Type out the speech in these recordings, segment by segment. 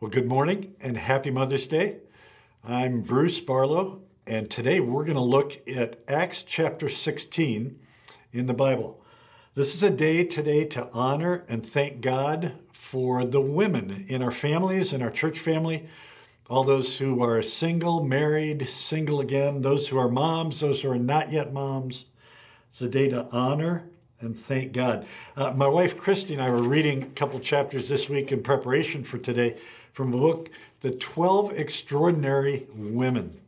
Well, good morning and happy Mother's Day. I'm Bruce Barlow, and today we're going to look at Acts chapter 16 in the Bible. This is a day today to honor and thank God for the women in our families, in our church family, all those who are single, married, single again, those who are moms, those who are not yet moms. It's a day to honor and thank God. Uh, my wife Christy and I were reading a couple chapters this week in preparation for today from the book, The 12 Extraordinary Women.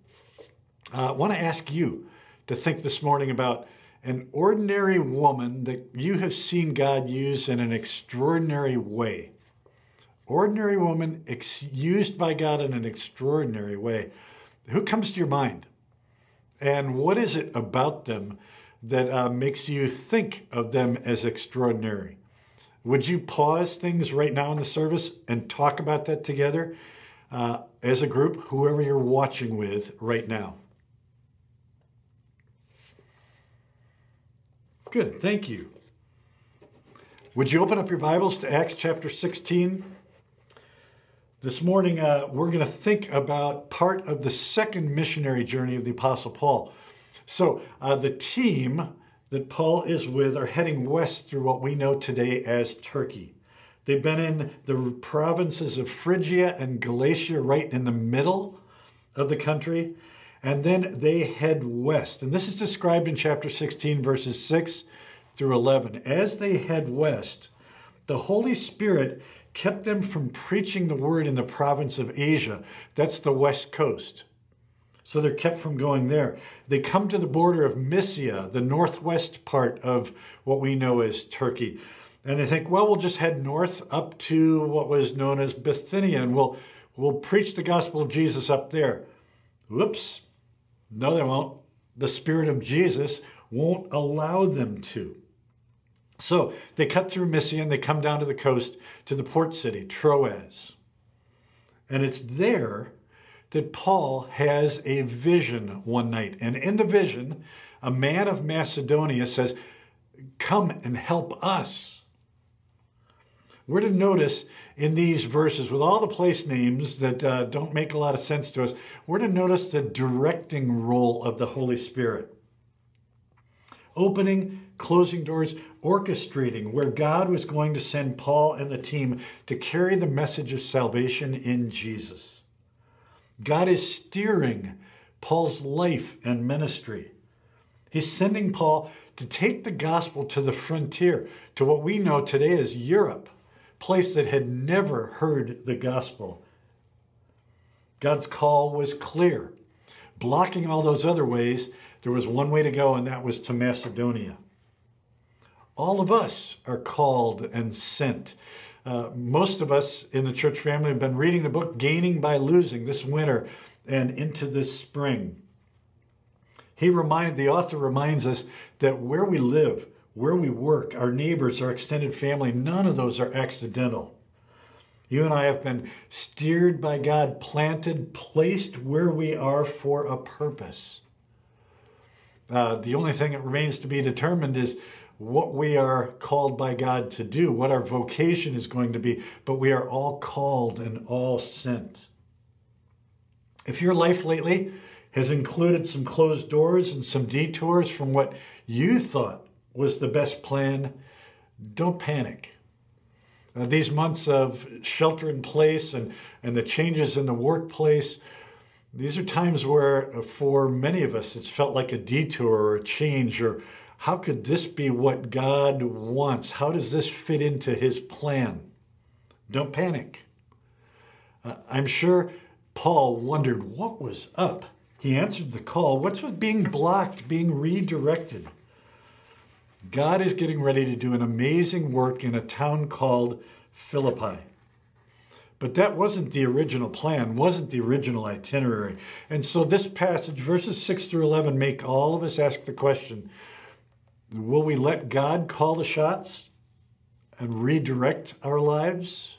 Uh, I want to ask you to think this morning about an ordinary woman that you have seen God use in an extraordinary way. Ordinary woman ex- used by God in an extraordinary way. Who comes to your mind? And what is it about them that uh, makes you think of them as extraordinary? Would you pause things right now in the service and talk about that together uh, as a group, whoever you're watching with right now? Good, thank you. Would you open up your Bibles to Acts chapter 16? This morning, uh, we're going to think about part of the second missionary journey of the Apostle Paul. So, uh, the team that Paul is with are heading west through what we know today as Turkey. They've been in the provinces of Phrygia and Galatia, right in the middle of the country. And then they head west. And this is described in chapter 16, verses 6 through 11. As they head west, the Holy Spirit kept them from preaching the word in the province of Asia. That's the west coast. So they're kept from going there. They come to the border of Mysia, the northwest part of what we know as Turkey. And they think, well, we'll just head north up to what was known as Bithynia and we'll, we'll preach the gospel of Jesus up there. Whoops. No, they won't. The Spirit of Jesus won't allow them to. So they cut through Mysia and they come down to the coast to the port city, Troas. And it's there that Paul has a vision one night. And in the vision, a man of Macedonia says, Come and help us. We're to notice in these verses, with all the place names that uh, don't make a lot of sense to us, we're to notice the directing role of the Holy Spirit. Opening, closing doors, orchestrating where God was going to send Paul and the team to carry the message of salvation in Jesus. God is steering Paul's life and ministry. He's sending Paul to take the gospel to the frontier, to what we know today as Europe, place that had never heard the gospel. God's call was clear. Blocking all those other ways, there was one way to go, and that was to Macedonia. All of us are called and sent uh, most of us in the church family have been reading the book Gaining by Losing this winter and into this spring. He remind the author reminds us that where we live, where we work, our neighbors, our extended family, none of those are accidental. You and I have been steered by God, planted, placed where we are for a purpose. Uh, the only thing that remains to be determined is what we are called by God to do, what our vocation is going to be, but we are all called and all sent. If your life lately has included some closed doors and some detours from what you thought was the best plan, don't panic. Uh, these months of shelter in place and, and the changes in the workplace, these are times where, uh, for many of us, it's felt like a detour or a change or how could this be what God wants? How does this fit into his plan? Don't panic. Uh, I'm sure Paul wondered what was up. He answered the call. What's with being blocked, being redirected? God is getting ready to do an amazing work in a town called Philippi. But that wasn't the original plan, wasn't the original itinerary. And so this passage, verses 6 through 11, make all of us ask the question Will we let God call the shots and redirect our lives?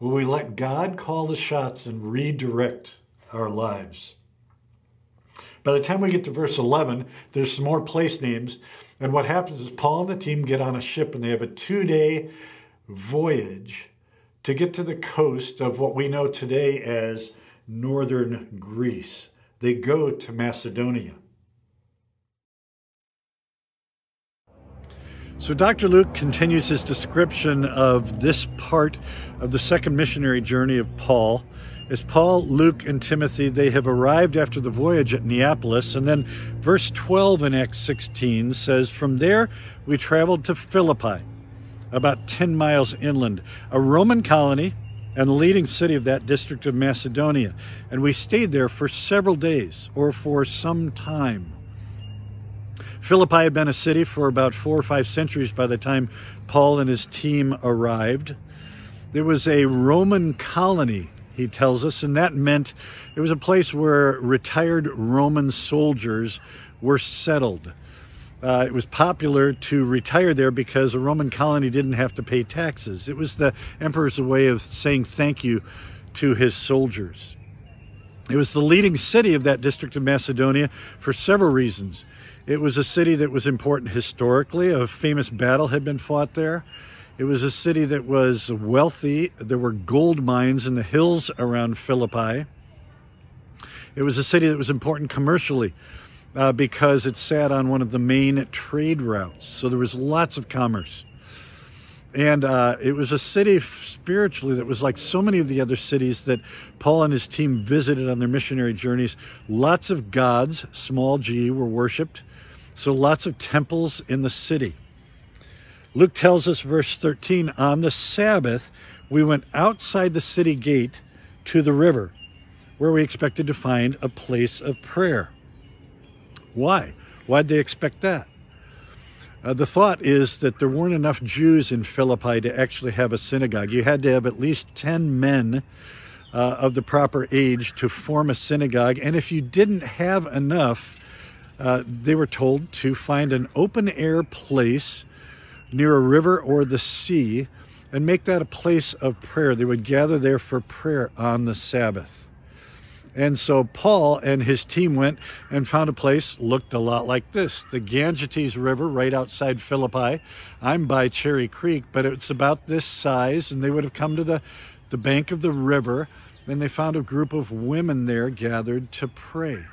Will we let God call the shots and redirect our lives? By the time we get to verse 11, there's some more place names. And what happens is Paul and the team get on a ship and they have a two day voyage to get to the coast of what we know today as northern Greece. They go to Macedonia. So Dr. Luke continues his description of this part of the second missionary journey of Paul. As Paul, Luke, and Timothy, they have arrived after the voyage at Neapolis. And then verse 12 in Acts 16 says, From there we traveled to Philippi, about 10 miles inland, a Roman colony and the leading city of that district of Macedonia. And we stayed there for several days or for some time. Philippi had been a city for about four or five centuries by the time Paul and his team arrived. There was a Roman colony, he tells us, and that meant it was a place where retired Roman soldiers were settled. Uh, it was popular to retire there because a Roman colony didn't have to pay taxes. It was the emperor's way of saying thank you to his soldiers. It was the leading city of that district of Macedonia for several reasons. It was a city that was important historically. A famous battle had been fought there. It was a city that was wealthy. There were gold mines in the hills around Philippi. It was a city that was important commercially uh, because it sat on one of the main trade routes. So there was lots of commerce. And uh, it was a city spiritually that was like so many of the other cities that Paul and his team visited on their missionary journeys. Lots of gods, small g, were worshiped. So lots of temples in the city. Luke tells us, verse 13, on the Sabbath, we went outside the city gate to the river, where we expected to find a place of prayer. Why? Why'd they expect that? Uh, the thought is that there weren't enough Jews in Philippi to actually have a synagogue. You had to have at least 10 men uh, of the proper age to form a synagogue. And if you didn't have enough, uh, they were told to find an open air place near a river or the sea and make that a place of prayer. They would gather there for prayer on the Sabbath. And so Paul and his team went and found a place looked a lot like this the Ganges River right outside Philippi. I'm by Cherry Creek, but it's about this size, and they would have come to the, the bank of the river, and they found a group of women there gathered to pray.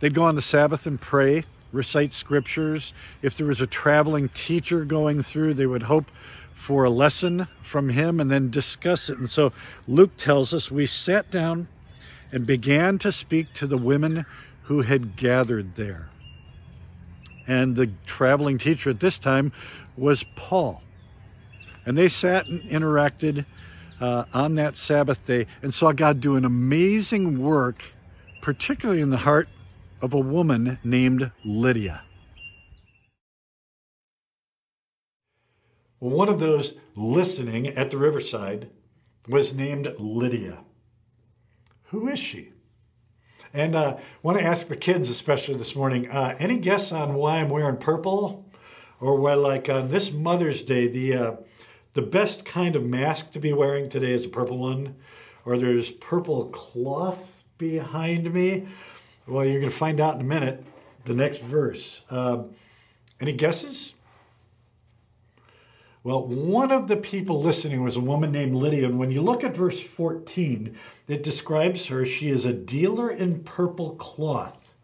They'd go on the Sabbath and pray, recite scriptures. If there was a traveling teacher going through, they would hope for a lesson from him and then discuss it. And so Luke tells us we sat down and began to speak to the women who had gathered there. And the traveling teacher at this time was Paul. And they sat and interacted uh, on that Sabbath day and saw God do an amazing work, particularly in the heart of a woman named Lydia. One of those listening at the riverside was named Lydia. Who is she? And I uh, want to ask the kids, especially this morning, uh, any guess on why I'm wearing purple? Or why, like on this Mother's Day, the uh, the best kind of mask to be wearing today is a purple one, or there's purple cloth behind me. Well, you're going to find out in a minute, the next verse. Uh, any guesses? Well, one of the people listening was a woman named Lydia. And when you look at verse 14, it describes her. She is a dealer in purple cloth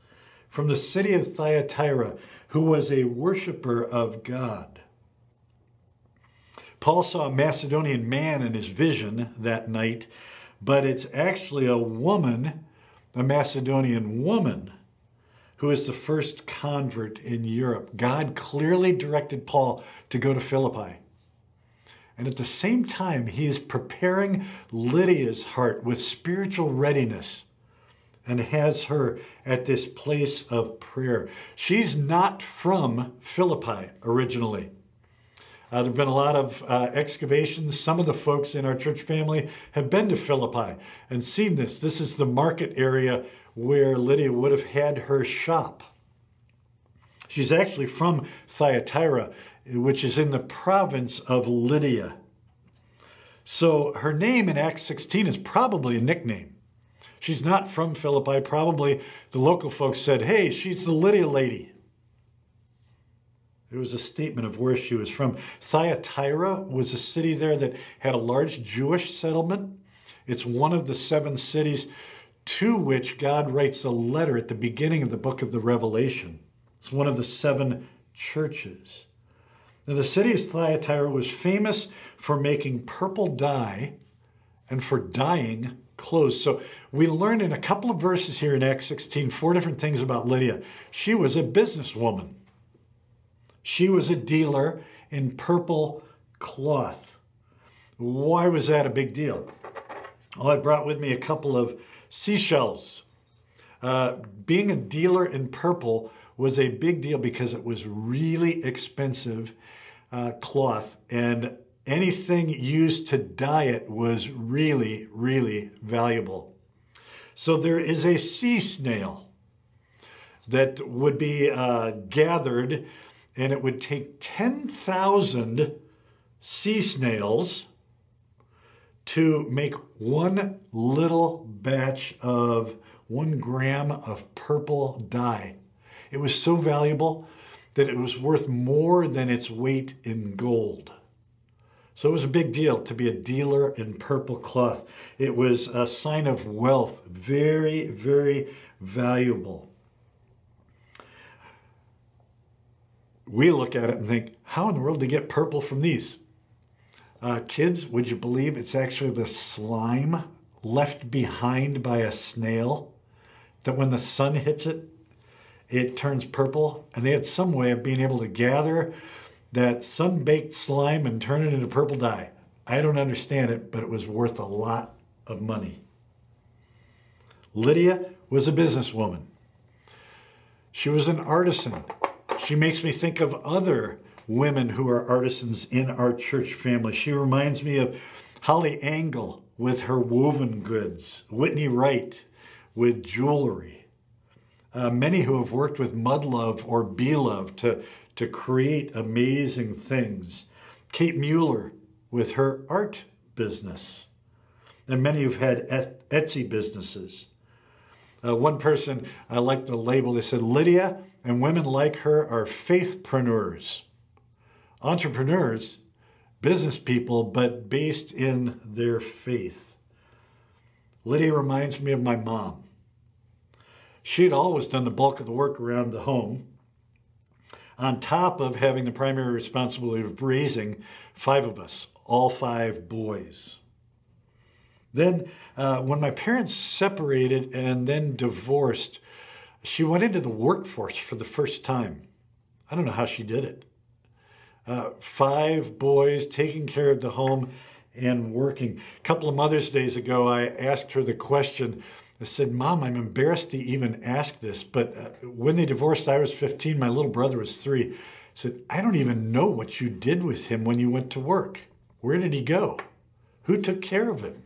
from the city of Thyatira, who was a worshiper of God. Paul saw a Macedonian man in his vision that night, but it's actually a woman a Macedonian woman who is the first convert in Europe. God clearly directed Paul to go to Philippi. And at the same time, he is preparing Lydia's heart with spiritual readiness and has her at this place of prayer. She's not from Philippi originally. Uh, there have been a lot of uh, excavations. Some of the folks in our church family have been to Philippi and seen this. This is the market area where Lydia would have had her shop. She's actually from Thyatira, which is in the province of Lydia. So her name in Acts 16 is probably a nickname. She's not from Philippi. Probably the local folks said, hey, she's the Lydia lady. It was a statement of where she was from. Thyatira was a city there that had a large Jewish settlement. It's one of the seven cities to which God writes a letter at the beginning of the book of the Revelation. It's one of the seven churches. Now, the city of Thyatira was famous for making purple dye and for dyeing clothes. So we learn in a couple of verses here in Acts 16 four different things about Lydia. She was a businesswoman. She was a dealer in purple cloth. Why was that a big deal? Well, I brought with me a couple of seashells. Uh, being a dealer in purple was a big deal because it was really expensive uh, cloth, and anything used to dye it was really, really valuable. So there is a sea snail that would be uh, gathered and it would take 10,000 sea snails to make one little batch of one gram of purple dye. It was so valuable that it was worth more than its weight in gold. So it was a big deal to be a dealer in purple cloth. It was a sign of wealth, very, very valuable. We look at it and think, how in the world did they get purple from these? Uh, kids, would you believe it's actually the slime left behind by a snail that when the sun hits it, it turns purple? And they had some way of being able to gather that sun baked slime and turn it into purple dye. I don't understand it, but it was worth a lot of money. Lydia was a businesswoman. She was an artisan. She makes me think of other women who are artisans in our church family. She reminds me of Holly Angle with her woven goods, Whitney Wright with jewelry. Uh, many who have worked with Mud Love or Be Love to, to create amazing things. Kate Mueller with her art business. And many who've had Etsy businesses. Uh, one person, I like the label, they said, Lydia and women like her are faithpreneurs, entrepreneurs, business people, but based in their faith. Lydia reminds me of my mom. She had always done the bulk of the work around the home, on top of having the primary responsibility of raising five of us, all five boys. Then, uh, when my parents separated and then divorced, she went into the workforce for the first time. I don't know how she did it. Uh, five boys taking care of the home and working. A couple of Mother's Days ago, I asked her the question. I said, Mom, I'm embarrassed to even ask this, but uh, when they divorced, I was 15, my little brother was three. I said, I don't even know what you did with him when you went to work. Where did he go? Who took care of him?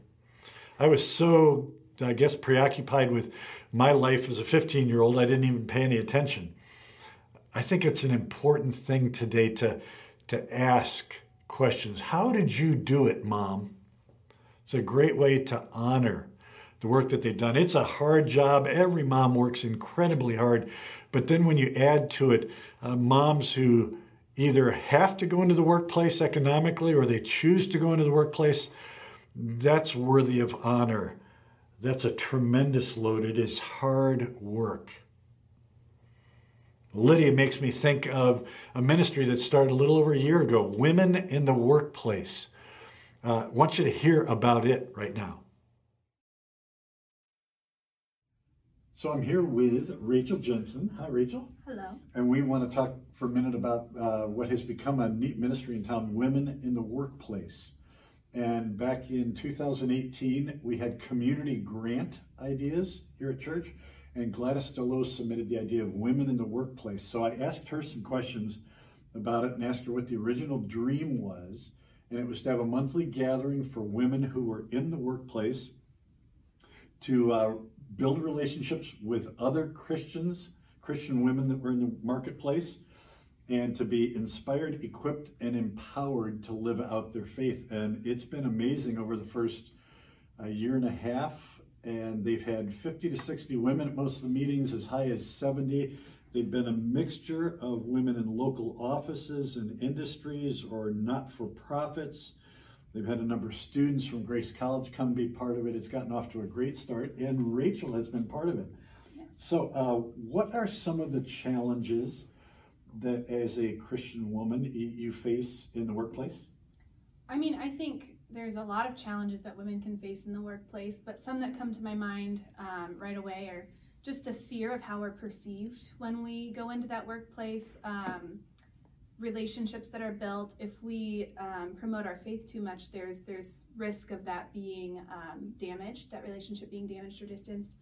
I was so, I guess, preoccupied with my life as a 15 year old, I didn't even pay any attention. I think it's an important thing today to, to ask questions. How did you do it, mom? It's a great way to honor the work that they've done. It's a hard job. Every mom works incredibly hard. But then when you add to it uh, moms who either have to go into the workplace economically or they choose to go into the workplace, that's worthy of honor. That's a tremendous load. It is hard work. Lydia makes me think of a ministry that started a little over a year ago Women in the Workplace. Uh, I want you to hear about it right now. So I'm here with Rachel Jensen. Hi, Rachel. Hello. And we want to talk for a minute about uh, what has become a neat ministry in town Women in the Workplace. And back in 2018, we had community grant ideas here at church, and Gladys Delos submitted the idea of women in the workplace. So I asked her some questions about it and asked her what the original dream was. And it was to have a monthly gathering for women who were in the workplace to uh, build relationships with other Christians, Christian women that were in the marketplace, and to be inspired, equipped, and empowered to live out their faith. And it's been amazing over the first uh, year and a half. And they've had 50 to 60 women at most of the meetings, as high as 70. They've been a mixture of women in local offices and industries or not for profits. They've had a number of students from Grace College come be part of it. It's gotten off to a great start, and Rachel has been part of it. So, uh, what are some of the challenges that, as a Christian woman, you face in the workplace? I mean, I think there's a lot of challenges that women can face in the workplace, but some that come to my mind um, right away are just the fear of how we're perceived when we go into that workplace. Um, relationships that are built if we um, promote our faith too much there's there's risk of that being um, damaged that relationship being damaged or distanced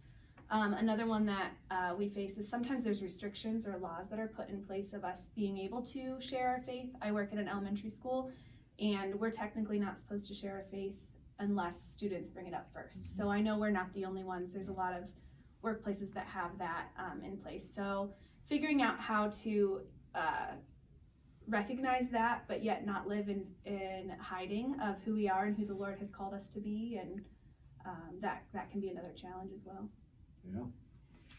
um, another one that uh, we face is sometimes there's restrictions or laws that are put in place of us being able to share our faith i work at an elementary school and we're technically not supposed to share our faith unless students bring it up first so i know we're not the only ones there's a lot of workplaces that have that um, in place so figuring out how to uh, recognize that, but yet not live in, in hiding of who we are and who the Lord has called us to be. And um, that, that can be another challenge as well. Yeah.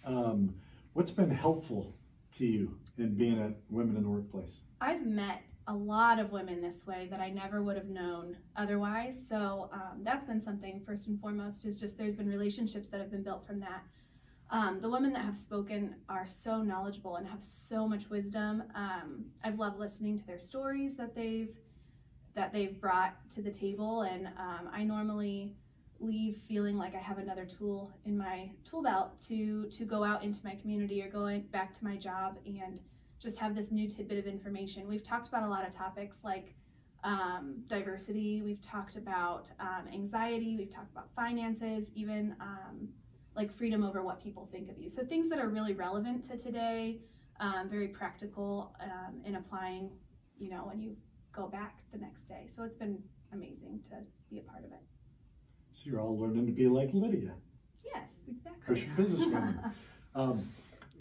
Um, what's been helpful to you in being a women in the workplace? I've met a lot of women this way that I never would have known otherwise. So um, that's been something first and foremost is just there's been relationships that have been built from that. Um, the women that have spoken are so knowledgeable and have so much wisdom. Um, I've loved listening to their stories that they've that they've brought to the table, and um, I normally leave feeling like I have another tool in my tool belt to to go out into my community or going back to my job and just have this new tidbit of information. We've talked about a lot of topics like um, diversity. We've talked about um, anxiety. We've talked about finances, even um, like freedom over what people think of you. So things that are really relevant to today, um, very practical um, in applying, you know, when you go back the next day. So it's been amazing to be a part of it. So you're all learning to be like Lydia. Yes, exactly. Christian businesswoman. um,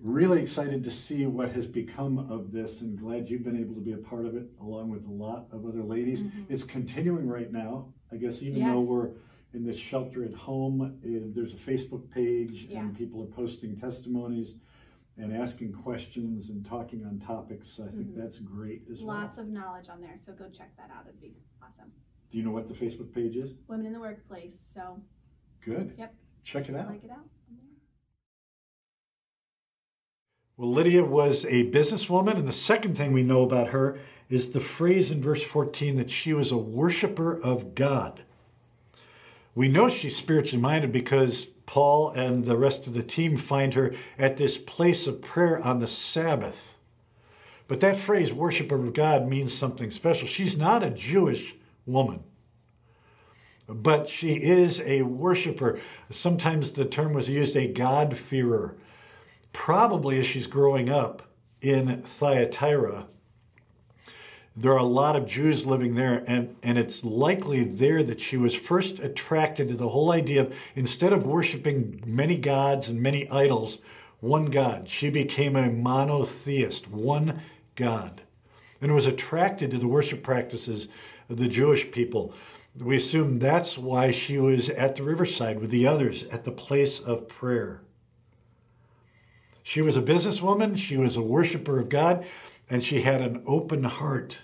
really excited to see what has become of this and glad you've been able to be a part of it along with a lot of other ladies. Mm-hmm. It's continuing right now. I guess even yes. though we're in this shelter at home. Uh, there's a Facebook page, yeah. and people are posting testimonies and asking questions and talking on topics. I think mm-hmm. that's great as Lots well. Lots of knowledge on there, so go check that out. It'd be awesome. Do you know what the Facebook page is? Women in the Workplace. So good. Yep. Check it out. Like it out. Well, Lydia was a businesswoman, and the second thing we know about her is the phrase in verse 14 that she was a worshiper of God. We know she's spiritually minded because Paul and the rest of the team find her at this place of prayer on the Sabbath. But that phrase, worshiper of God, means something special. She's not a Jewish woman, but she is a worshiper. Sometimes the term was used a God-fearer. Probably as she's growing up in Thyatira, there are a lot of Jews living there, and, and it's likely there that she was first attracted to the whole idea of instead of worshiping many gods and many idols, one God. She became a monotheist, one God, and was attracted to the worship practices the Jewish people. We assume that's why she was at the riverside with the others at the place of prayer. She was a businesswoman, she was a worshiper of God, and she had an open heart.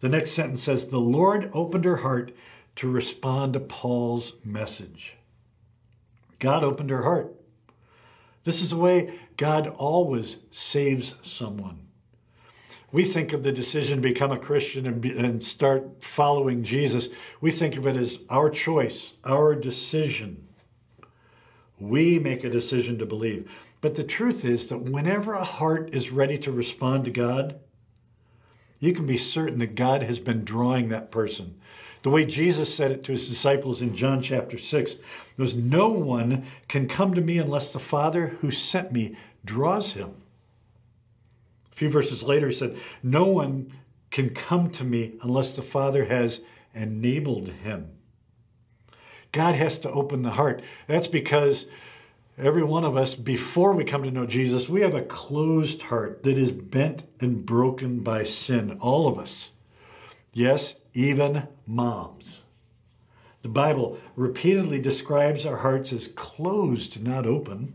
The next sentence says, The Lord opened her heart to respond to Paul's message. God opened her heart. This is the way God always saves someone. We think of the decision to become a Christian and, be, and start following Jesus, we think of it as our choice, our decision. We make a decision to believe. But the truth is that whenever a heart is ready to respond to God, you can be certain that God has been drawing that person. The way Jesus said it to his disciples in John chapter 6 was, No one can come to me unless the Father who sent me draws him. Few verses later, he said, No one can come to me unless the Father has enabled him. God has to open the heart. That's because Every one of us, before we come to know Jesus, we have a closed heart that is bent and broken by sin. All of us. Yes, even moms. The Bible repeatedly describes our hearts as closed, not open.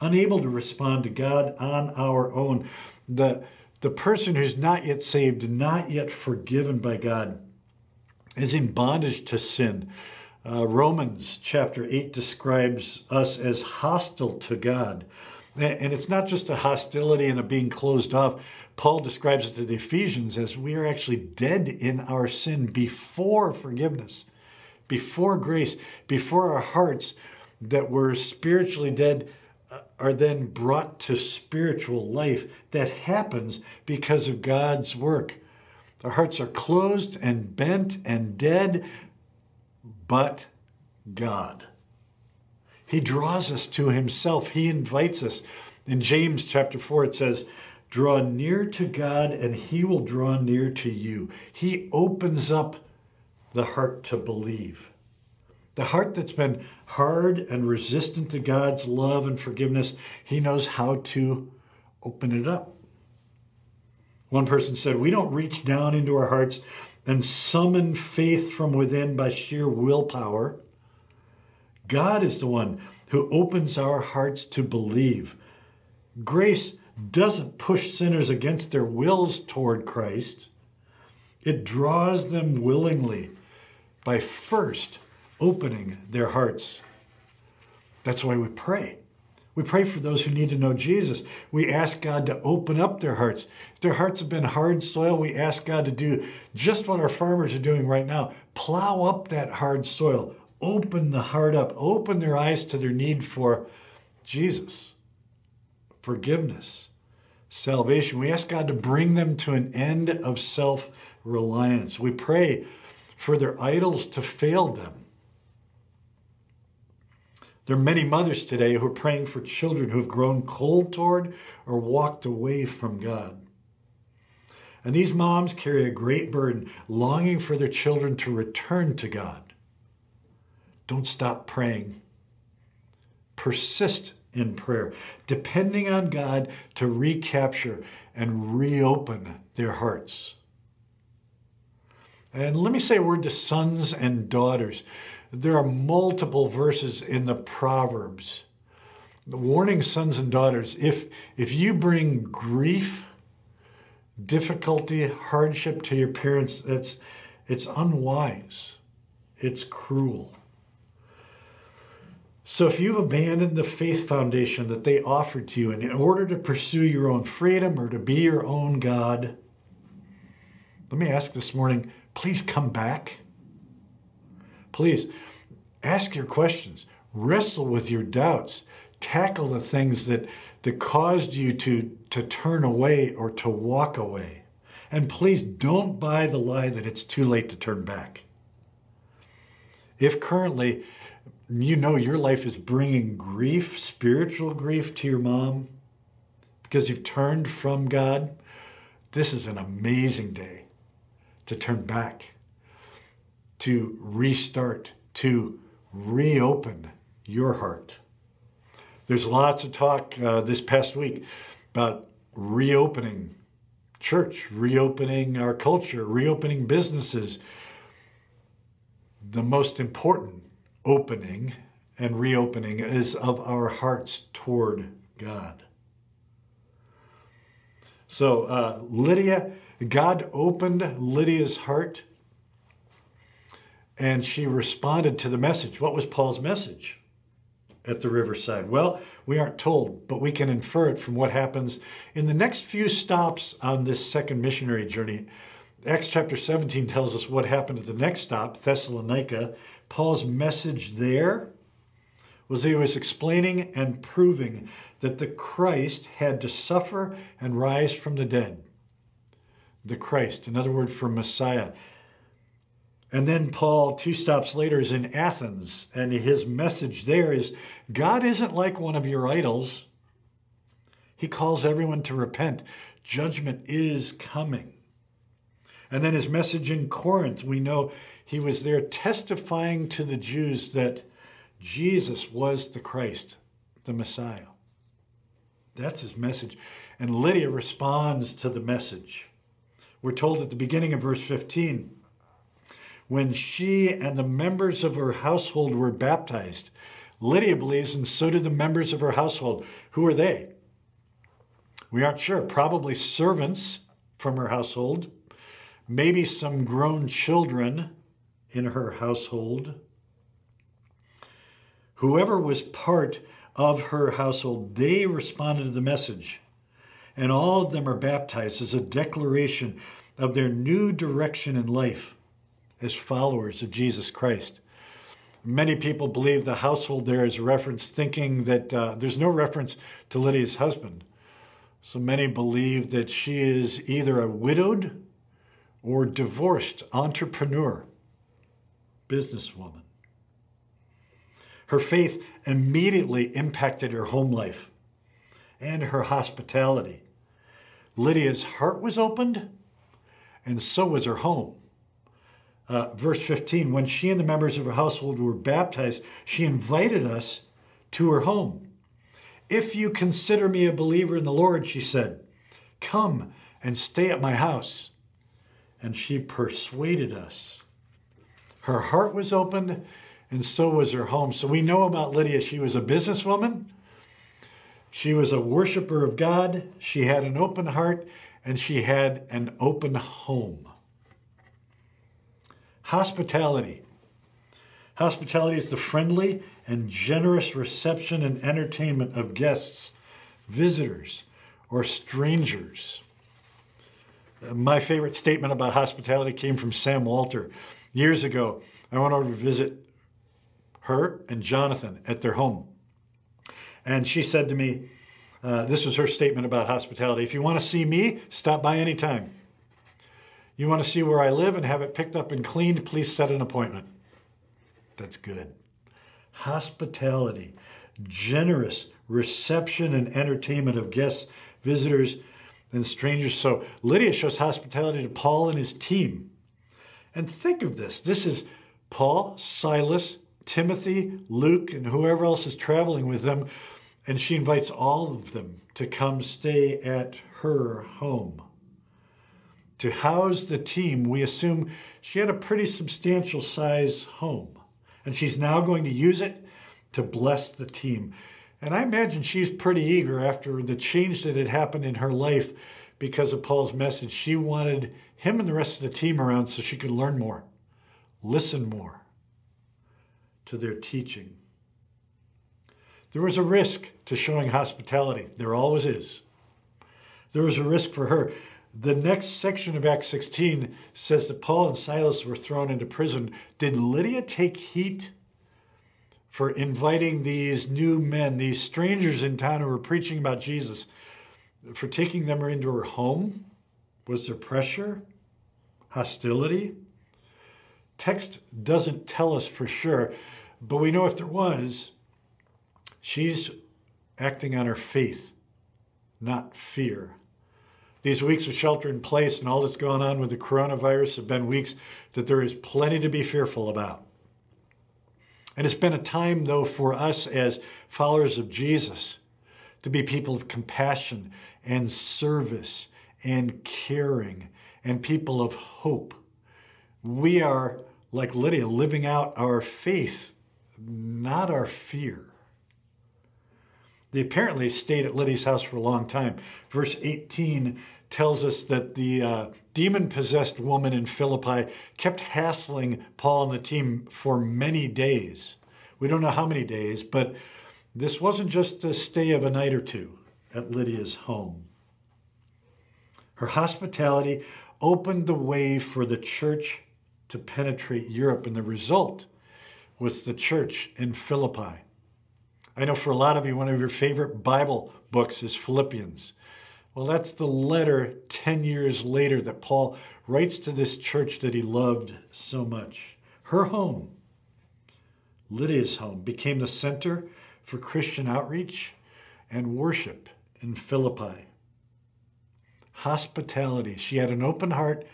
unable to respond to God on our own. The, the person who's not yet saved, not yet forgiven by God, is in bondage to sin. Uh, Romans chapter 8 describes us as hostile to God. And it's not just a hostility and a being closed off. Paul describes it to the Ephesians as we are actually dead in our sin before forgiveness, before grace, before our hearts that were spiritually dead are then brought to spiritual life. That happens because of God's work. Our hearts are closed and bent and dead, but God. He draws us to himself. He invites us. In James chapter 4, it says, Draw near to God, and he will draw near to you. He opens up the heart to believe. The heart that's been hard and resistant to God's love and forgiveness, he knows how to open it up. One person said, We don't reach down into our hearts and summon faith from within by sheer willpower. God is the one who opens our hearts to believe. Grace doesn't push sinners against their wills toward Christ, it draws them willingly by first opening their hearts. That's why we pray. We pray for those who need to know Jesus. We ask God to open up their hearts. If their hearts have been hard soil, we ask God to do just what our farmers are doing right now plow up that hard soil, open the heart up, open their eyes to their need for Jesus, forgiveness, salvation. We ask God to bring them to an end of self reliance. We pray for their idols to fail them. There are many mothers today who are praying for children who have grown cold toward or walked away from God. And these moms carry a great burden, longing for their children to return to God. Don't stop praying. Persist in prayer, depending on God to recapture and reopen their hearts. And let me say a word to sons and daughters. There are multiple verses in the Proverbs warning sons and daughters if, if you bring grief, difficulty, hardship to your parents, it's, it's unwise, it's cruel. So if you've abandoned the faith foundation that they offered to you, and in order to pursue your own freedom or to be your own God, let me ask this morning please come back. Please ask your questions, wrestle with your doubts, tackle the things that, that caused you to, to turn away or to walk away. And please don't buy the lie that it's too late to turn back. If currently you know your life is bringing grief, spiritual grief to your mom because you've turned from God, this is an amazing day to turn back, to restart, to reopen your heart. There's lots of talk uh, this past week about reopening church, reopening our culture, reopening businesses. The most important opening and reopening is of our hearts toward God. So, uh, Lydia, God opened Lydia's heart and she responded to the message. What was Paul's message at the riverside? Well, we aren't told, but we can infer it from what happens in the next few stops on this second missionary journey. Acts chapter 17 tells us what happened at the next stop, Thessalonica, Paul's message there was he was explaining and proving that the Christ had to suffer and rise from the dead. The Christ, another word for Messiah. And then Paul, two stops later, is in Athens, and his message there is God isn't like one of your idols. He calls everyone to repent. Judgment is coming. And then his message in Corinth, we know he was there testifying to the Jews that Jesus was the Christ, the Messiah. That's his message. And Lydia responds to the message. We're told at the beginning of verse 15 when she and the members of her household were baptized, Lydia believes, and so do the members of her household. Who are they? We aren't sure. Probably servants from her household, maybe some grown children in her household. Whoever was part of her household, they responded to the message. And all of them are baptized as a declaration of their new direction in life as followers of Jesus Christ. Many people believe the household there is a reference, thinking that uh, there's no reference to Lydia's husband. So many believe that she is either a widowed or divorced entrepreneur, businesswoman. Her faith immediately impacted her home life and her hospitality. Lydia's heart was opened, and so was her home. Uh, verse 15 When she and the members of her household were baptized, she invited us to her home. If you consider me a believer in the Lord, she said, come and stay at my house. And she persuaded us. Her heart was opened, and so was her home. So we know about Lydia. She was a businesswoman, she was a worshiper of God, she had an open heart, and she had an open home. Hospitality. Hospitality is the friendly and generous reception and entertainment of guests, visitors, or strangers. My favorite statement about hospitality came from Sam Walter. Years ago, I went over to visit her and Jonathan at their home. And she said to me, uh, this was her statement about hospitality. If you want to see me, stop by anytime. You want to see where I live and have it picked up and cleaned, please set an appointment. That's good. Hospitality, generous reception and entertainment of guests, visitors, and strangers. So Lydia shows hospitality to Paul and his team. And think of this this is Paul, Silas, Timothy, Luke, and whoever else is traveling with them and she invites all of them to come stay at her home. To house the team, we assume she had a pretty substantial size home, and she's now going to use it to bless the team. And I imagine she's pretty eager after the change that had happened in her life because of Paul's message. She wanted him and the rest of the team around so she could learn more, listen more to their teaching. There was a risk to showing hospitality. There always is. There was a risk for her. The next section of Acts 16 says that Paul and Silas were thrown into prison. Did Lydia take heat for inviting these new men, these strangers in town who were preaching about Jesus, for taking them into her home? Was there pressure? Hostility? Text doesn't tell us for sure, but we know if there was, She's acting on her faith, not fear. These weeks of shelter in place and all that's going on with the coronavirus have been weeks that there is plenty to be fearful about. And it's been a time, though, for us as followers of Jesus to be people of compassion and service and caring and people of hope. We are, like Lydia, living out our faith, not our fear. They apparently stayed at Lydia's house for a long time. Verse 18 tells us that the uh, demon possessed woman in Philippi kept hassling Paul and the team for many days. We don't know how many days, but this wasn't just a stay of a night or two at Lydia's home. Her hospitality opened the way for the church to penetrate Europe, and the result was the church in Philippi. I know for a lot of you, one of your favorite Bible books is Philippians. Well, that's the letter 10 years later that Paul writes to this church that he loved so much. Her home, Lydia's home, became the center for Christian outreach and worship in Philippi. Hospitality. She had an open heart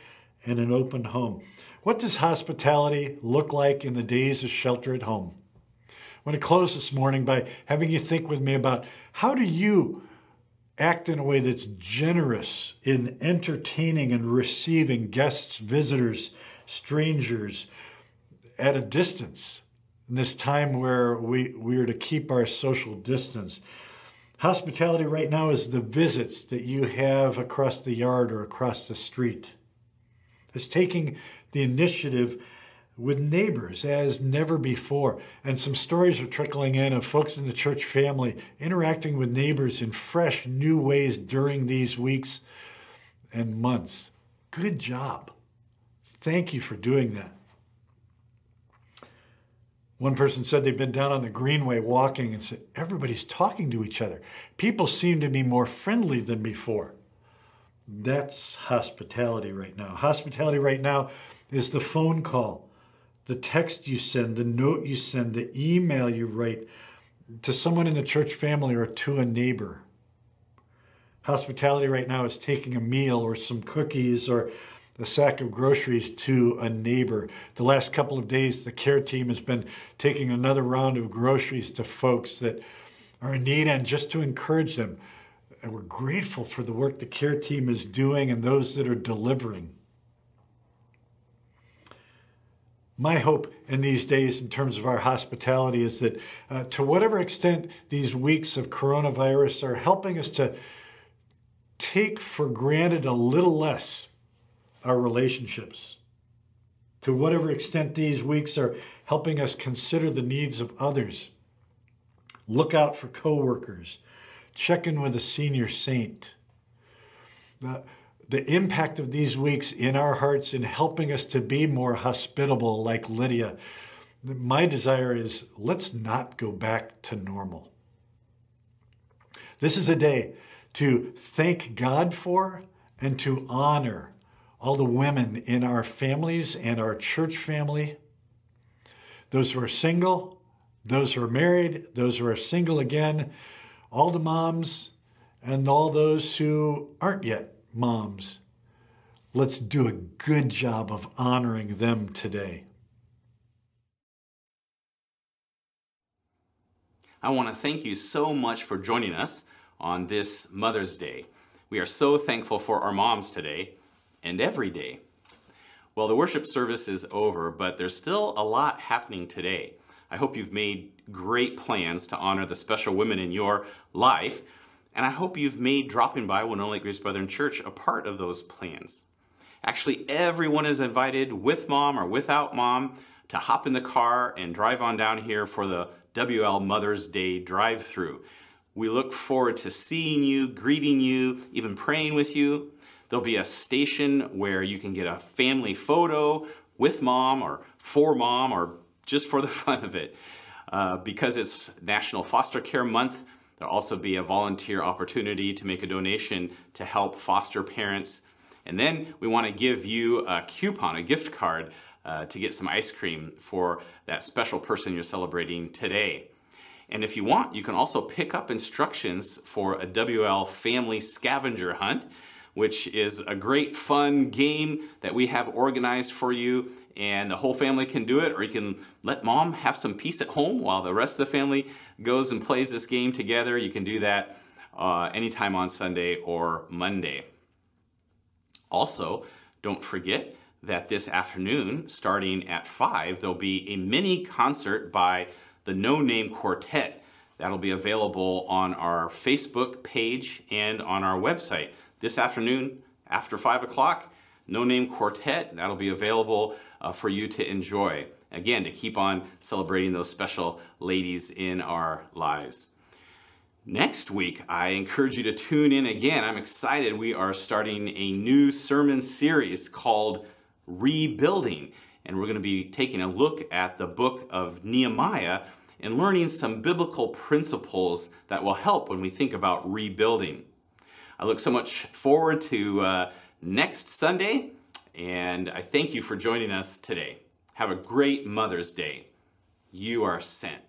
and an open home. What does hospitality look like in the days of shelter at home? Want to close this morning by having you think with me about how do you act in a way that's generous in entertaining and receiving guests, visitors, strangers at a distance in this time where we, we are to keep our social distance. Hospitality right now is the visits that you have across the yard or across the street. It's taking the initiative with neighbors as never before. And some stories are trickling in of folks in the church family interacting with neighbors in fresh, new ways during these weeks and months. Good job. Thank you for doing that. One person said they've been down on the Greenway walking and said, everybody's talking to each other. People seem to be more friendly than before. That's hospitality right now. Hospitality right now is the phone call, the text you send, the note you send, the email you write to someone in the church family or to a neighbor. Hospitality right now is taking a meal or some cookies or a sack of groceries to a neighbor. The last couple of days, the care team has been taking another round of groceries to folks that are in need and just to encourage them. And we're grateful for the work the care team is doing and those that are delivering. My hope in these days, in terms of our hospitality, is that uh, to whatever extent these weeks of coronavirus are helping us to take for granted a little less our relationships. To whatever extent these weeks are helping us consider the needs of others, look out for coworkers, check in with a senior saint. The, the impact of these weeks in our hearts in helping us to be more hospitable like Lydia. My desire is let's not go back to normal. This is a day to thank God for and to honor all the women in our families and our church family, those who are single, those who are married, those who are single again, all the moms, and all those who aren't yet moms. Let's do a good job of honoring them today. I want to thank you so much for joining us on this Mother's Day. We are so thankful for our moms today and every day. Well, the worship service is over, but there's still a lot happening today. I hope you've made great plans to honor the special women in your life, and I hope you've made dropping by Winona Lake Grace Brethren Church a part of those plans. Actually, everyone is invited with mom or without mom to hop in the car and drive on down here for the WL Mother's Day drive through. We look forward to seeing you, greeting you, even praying with you. There'll be a station where you can get a family photo with mom or for mom or just for the fun of it. Uh, because it's National Foster Care Month, there'll also be a volunteer opportunity to make a donation to help foster parents. And then we want to give you a coupon, a gift card, uh, to get some ice cream for that special person you're celebrating today. And if you want, you can also pick up instructions for a WL family scavenger hunt which is a great fun game that we have organized for you and the whole family can do it or you can let mom have some peace at home while the rest of the family goes and plays this game together. You can do that uh, anytime on Sunday or Monday. Also, don't forget that this afternoon, starting at 5, there'll be a mini concert by the No Name Quartet. That'll be available on our Facebook page and on our website this afternoon after 5 o'clock. No Name Quartet, that'll be available uh, for you to enjoy. Again, to keep on celebrating those special ladies in our lives. Next week, I encourage you to tune in again. I'm excited. We are starting a new sermon series called Rebuilding, and we're going to be taking a look at the book of Nehemiah and learning some biblical principles that will help when we think about rebuilding. I look so much forward to uh, next Sunday, and I thank you for joining us today. Have a great Mother's Day. You are sent.